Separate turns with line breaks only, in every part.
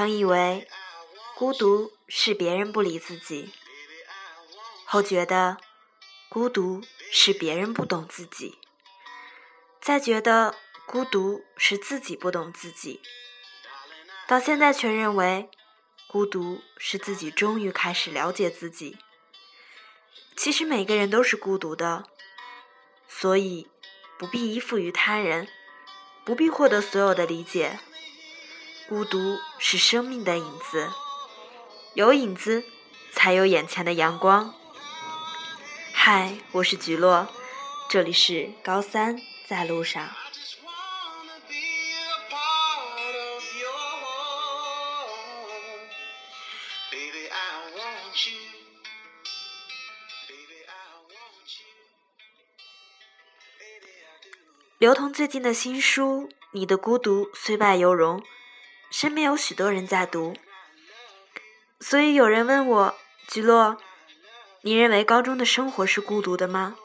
曾以为孤独是别人不理自己，后觉得孤独是别人不懂自己，再觉得孤独是自己不懂自己，到现在却认为孤独是自己终于开始了解自己。其实每个人都是孤独的，所以不必依附于他人，不必获得所有的理解。孤独是生命的影子，有影子才有眼前的阳光。嗨，我是菊落，这里是高三在路上。刘同最近的新书《你的孤独虽败犹荣》。身边有许多人在读，所以有人问我：“菊落，你认为高中的生活是孤独的吗？”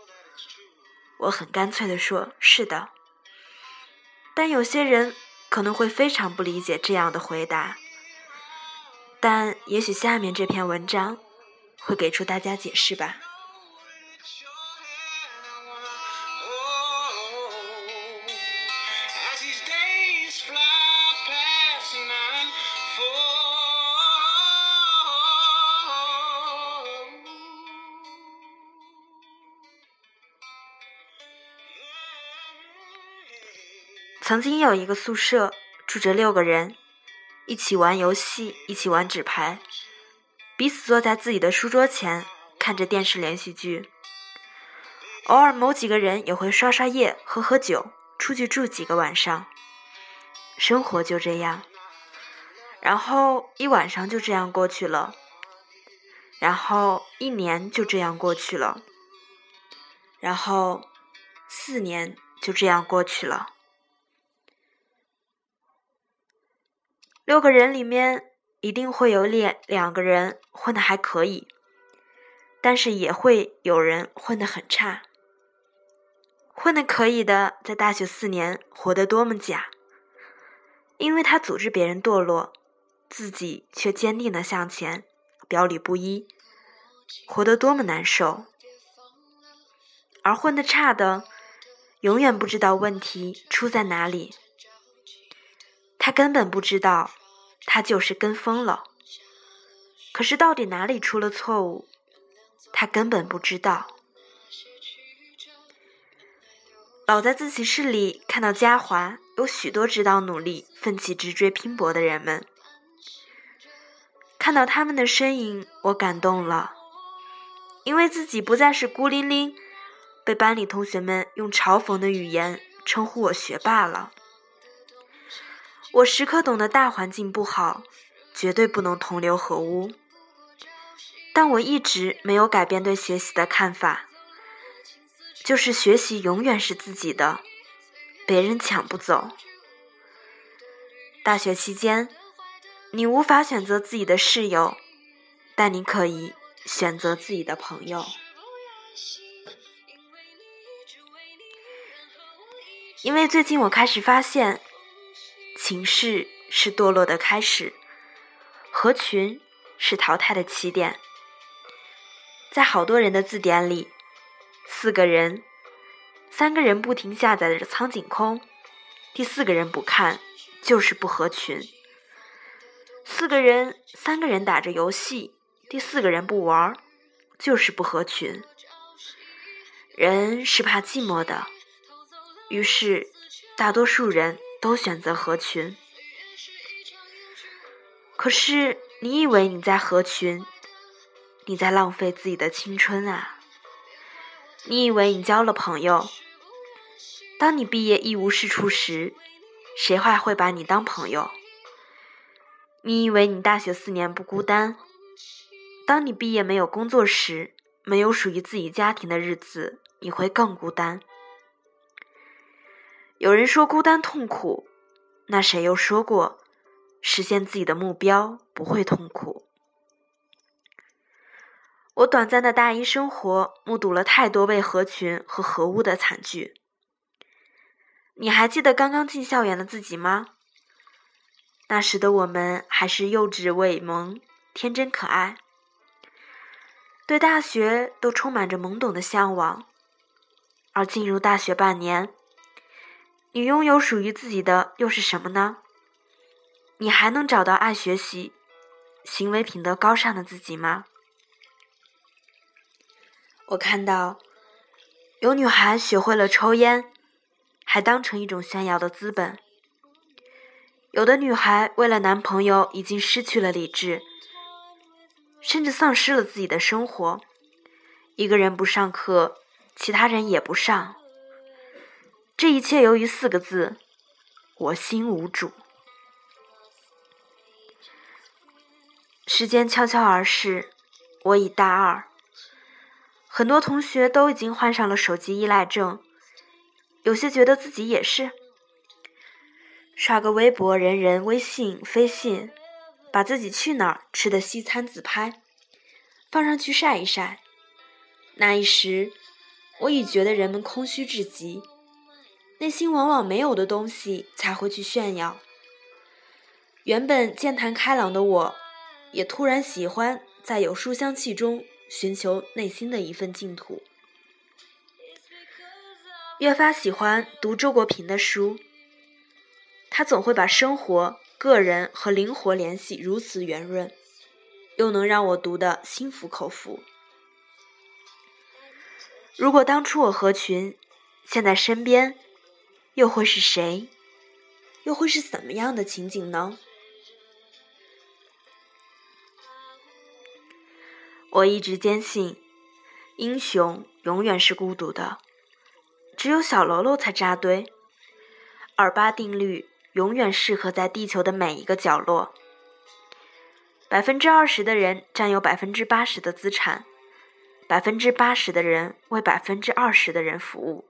我很干脆的说：“是的。”但有些人可能会非常不理解这样的回答，但也许下面这篇文章会给出大家解释吧。曾经有一个宿舍，住着六个人，一起玩游戏，一起玩纸牌，彼此坐在自己的书桌前看着电视连续剧。偶尔某几个人也会刷刷夜、喝喝酒，出去住几个晚上。生活就这样，然后一晚上就这样过去了，然后一年就这样过去了，然后四年就这样过去了。六个人里面一定会有两两个人混的还可以，但是也会有人混得很差。混的可以的，在大学四年活得多么假，因为他组织别人堕落，自己却坚定的向前，表里不一，活得多么难受。而混得差的，永远不知道问题出在哪里。他根本不知道，他就是跟风了。可是到底哪里出了错误，他根本不知道。老在自习室里看到嘉华，有许多知道努力、奋起直追、拼搏的人们，看到他们的身影，我感动了，因为自己不再是孤零零，被班里同学们用嘲讽的语言称呼我学霸了。我时刻懂得大环境不好，绝对不能同流合污。但我一直没有改变对学习的看法，就是学习永远是自己的，别人抢不走。大学期间，你无法选择自己的室友，但你可以选择自己的朋友。因为最近我开始发现。情势是堕落的开始，合群是淘汰的起点。在好多人的字典里，四个人，三个人不停下载着苍井空，第四个人不看就是不合群。四个人，三个人打着游戏，第四个人不玩就是不合群。人是怕寂寞的，于是大多数人。都选择合群，可是你以为你在合群，你在浪费自己的青春啊！你以为你交了朋友，当你毕业一无是处时，谁还会把你当朋友？你以为你大学四年不孤单，当你毕业没有工作时，没有属于自己家庭的日子，你会更孤单。有人说孤单痛苦，那谁又说过实现自己的目标不会痛苦？我短暂的大一生活，目睹了太多为合群和合污的惨剧。你还记得刚刚进校园的自己吗？那时的我们还是幼稚未萌、天真可爱，对大学都充满着懵懂的向往。而进入大学半年，你拥有属于自己的又是什么呢？你还能找到爱学习、行为品德高尚的自己吗？我看到有女孩学会了抽烟，还当成一种炫耀的资本；有的女孩为了男朋友已经失去了理智，甚至丧失了自己的生活。一个人不上课。其他人也不上，这一切由于四个字：我心无主。时间悄悄而逝，我已大二，很多同学都已经患上了手机依赖症，有些觉得自己也是。刷个微博，人人微信、飞信，把自己去哪儿吃的西餐自拍，放上去晒一晒，那一时。我已觉得人们空虚至极，内心往往没有的东西才会去炫耀。原本健谈开朗的我，也突然喜欢在有书香气中寻求内心的一份净土。越发喜欢读周国平的书，他总会把生活、个人和灵活联系如此圆润，又能让我读得心服口服。如果当初我合群，现在身边又会是谁？又会是怎么样的情景呢？我一直坚信，英雄永远是孤独的，只有小喽啰才扎堆。二八定律永远适合在地球的每一个角落。百分之二十的人占有百分之八十的资产。百分之八十的人为百分之二十的人服务，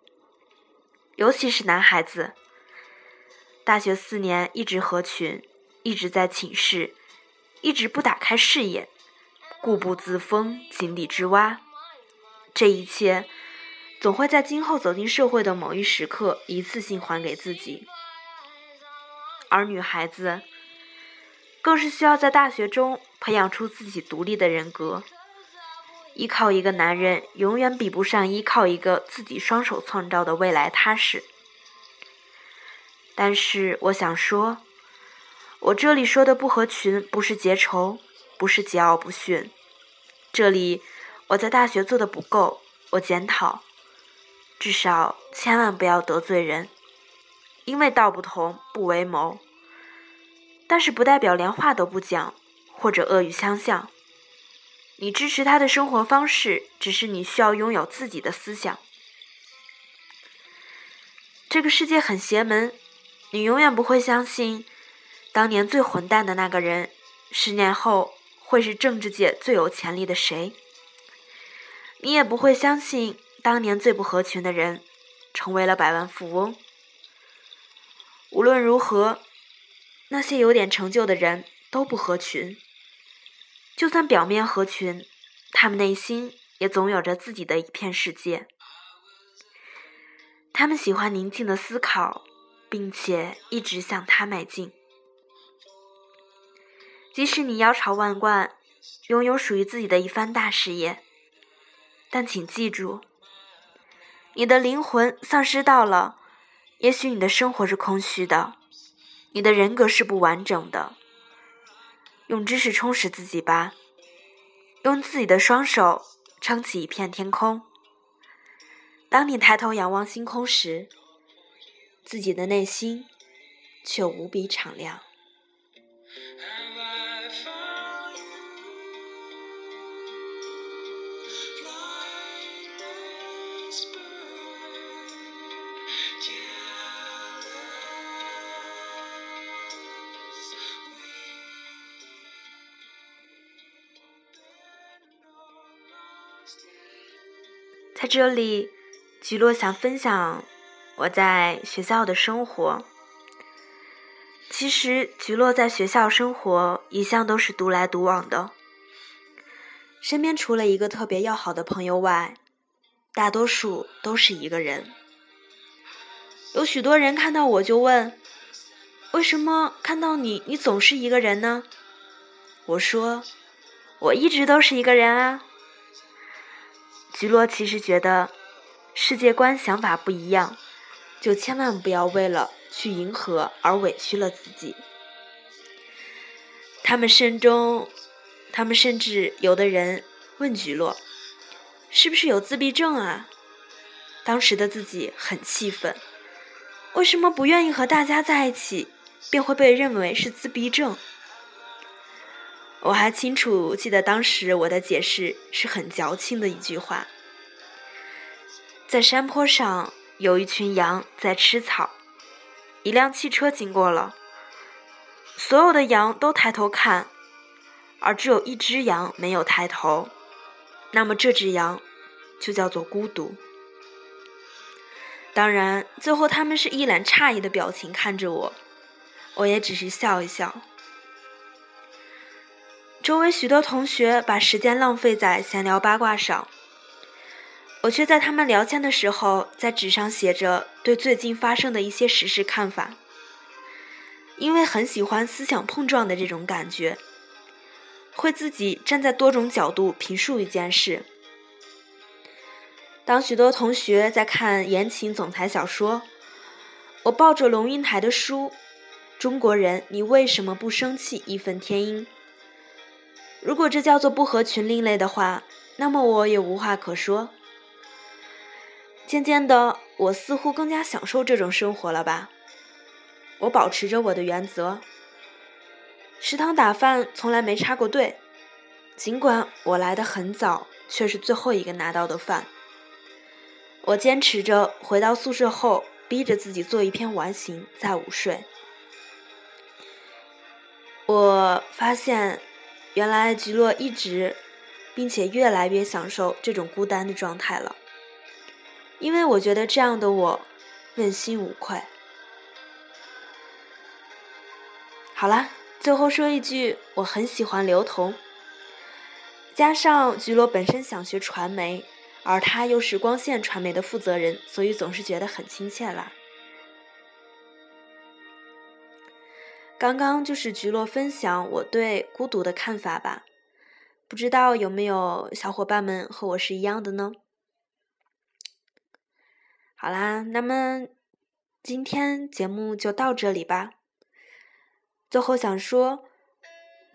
尤其是男孩子。大学四年一直合群，一直在寝室，一直不打开视野，固步自封，井底之蛙。这一切总会在今后走进社会的某一时刻一次性还给自己。而女孩子，更是需要在大学中培养出自己独立的人格。依靠一个男人，永远比不上依靠一个自己双手创造的未来踏实。但是，我想说，我这里说的不合群，不是结仇，不是桀骜不驯。这里，我在大学做的不够，我检讨。至少，千万不要得罪人，因为道不同不为谋。但是，不代表连话都不讲，或者恶语相向。你支持他的生活方式，只是你需要拥有自己的思想。这个世界很邪门，你永远不会相信，当年最混蛋的那个人，十年后会是政治界最有潜力的谁。你也不会相信，当年最不合群的人，成为了百万富翁。无论如何，那些有点成就的人都不合群。就算表面合群，他们内心也总有着自己的一片世界。他们喜欢宁静的思考，并且一直向他迈进。即使你腰朝万贯，拥有属于自己的一番大事业，但请记住，你的灵魂丧失到了，也许你的生活是空虚的，你的人格是不完整的。用知识充实自己吧，用自己的双手撑起一片天空。当你抬头仰望星空时，自己的内心却无比敞亮。在这里，菊落想分享我在学校的生活。其实，菊落在学校生活一向都是独来独往的，身边除了一个特别要好的朋友外，大多数都是一个人。有许多人看到我就问：“为什么看到你，你总是一个人呢？”我说：“我一直都是一个人啊。”菊落其实觉得世界观想法不一样，就千万不要为了去迎合而委屈了自己。他们甚中，他们甚至有的人问菊落：“是不是有自闭症啊？”当时的自己很气愤，为什么不愿意和大家在一起，便会被认为是自闭症？我还清楚记得当时我的解释是很矫情的一句话：在山坡上有一群羊在吃草，一辆汽车经过了。所有的羊都抬头看，而只有一只羊没有抬头。那么这只羊就叫做孤独。当然，最后他们是一脸诧异的表情看着我，我也只是笑一笑。周围许多同学把时间浪费在闲聊八卦上，我却在他们聊天的时候，在纸上写着对最近发生的一些实事看法。因为很喜欢思想碰撞的这种感觉，会自己站在多种角度评述一件事。当许多同学在看言情总裁小说，我抱着龙应台的书《中国人，你为什么不生气》义愤填膺。如果这叫做不合群另类的话，那么我也无话可说。渐渐的，我似乎更加享受这种生活了吧。我保持着我的原则，食堂打饭从来没插过队，尽管我来的很早，却是最后一个拿到的饭。我坚持着回到宿舍后，逼着自己做一篇完形再午睡。我发现，原来菊落一直，并且越来越享受这种孤单的状态了，因为我觉得这样的我，问心无愧。好啦，最后说一句，我很喜欢刘同。加上菊落本身想学传媒，而他又是光线传媒的负责人，所以总是觉得很亲切啦。刚刚就是菊落分享我对孤独的看法吧，不知道有没有小伙伴们和我是一样的呢？好啦，那么今天节目就到这里吧。最后想说，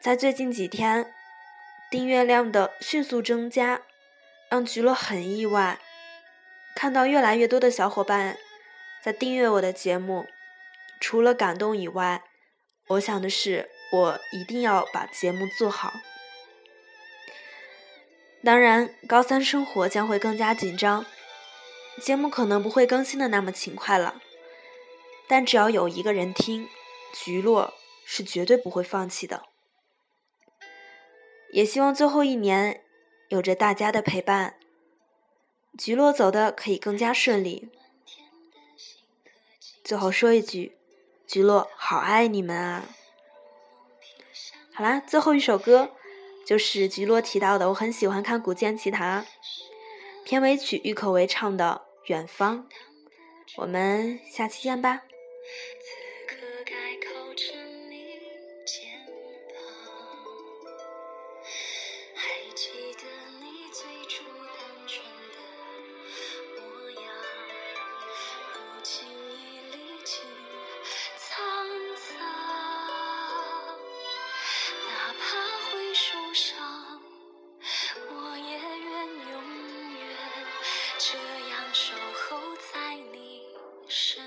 在最近几天，订阅量的迅速增加，让菊落很意外。看到越来越多的小伙伴在订阅我的节目，除了感动以外，我想的是，我一定要把节目做好。当然，高三生活将会更加紧张，节目可能不会更新的那么勤快了。但只要有一个人听，菊落。是绝对不会放弃的，也希望最后一年有着大家的陪伴，菊落走的可以更加顺利。最后说一句，橘落好爱你们啊！好啦，最后一首歌就是橘落提到的，我很喜欢看《古剑奇谭》片尾曲郁可唯唱的《远方》，我们下期见吧。这样守候在你身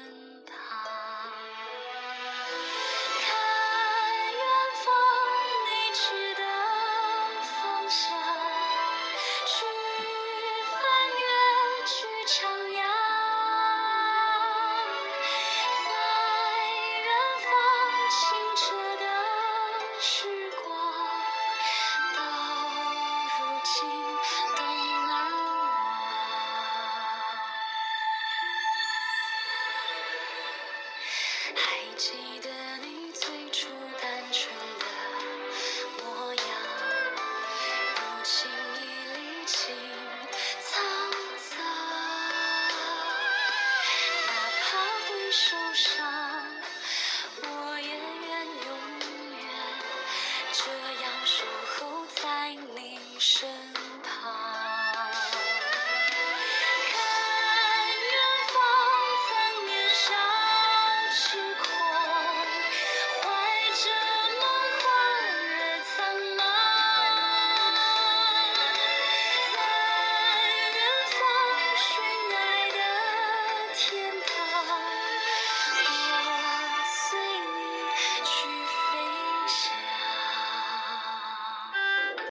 记得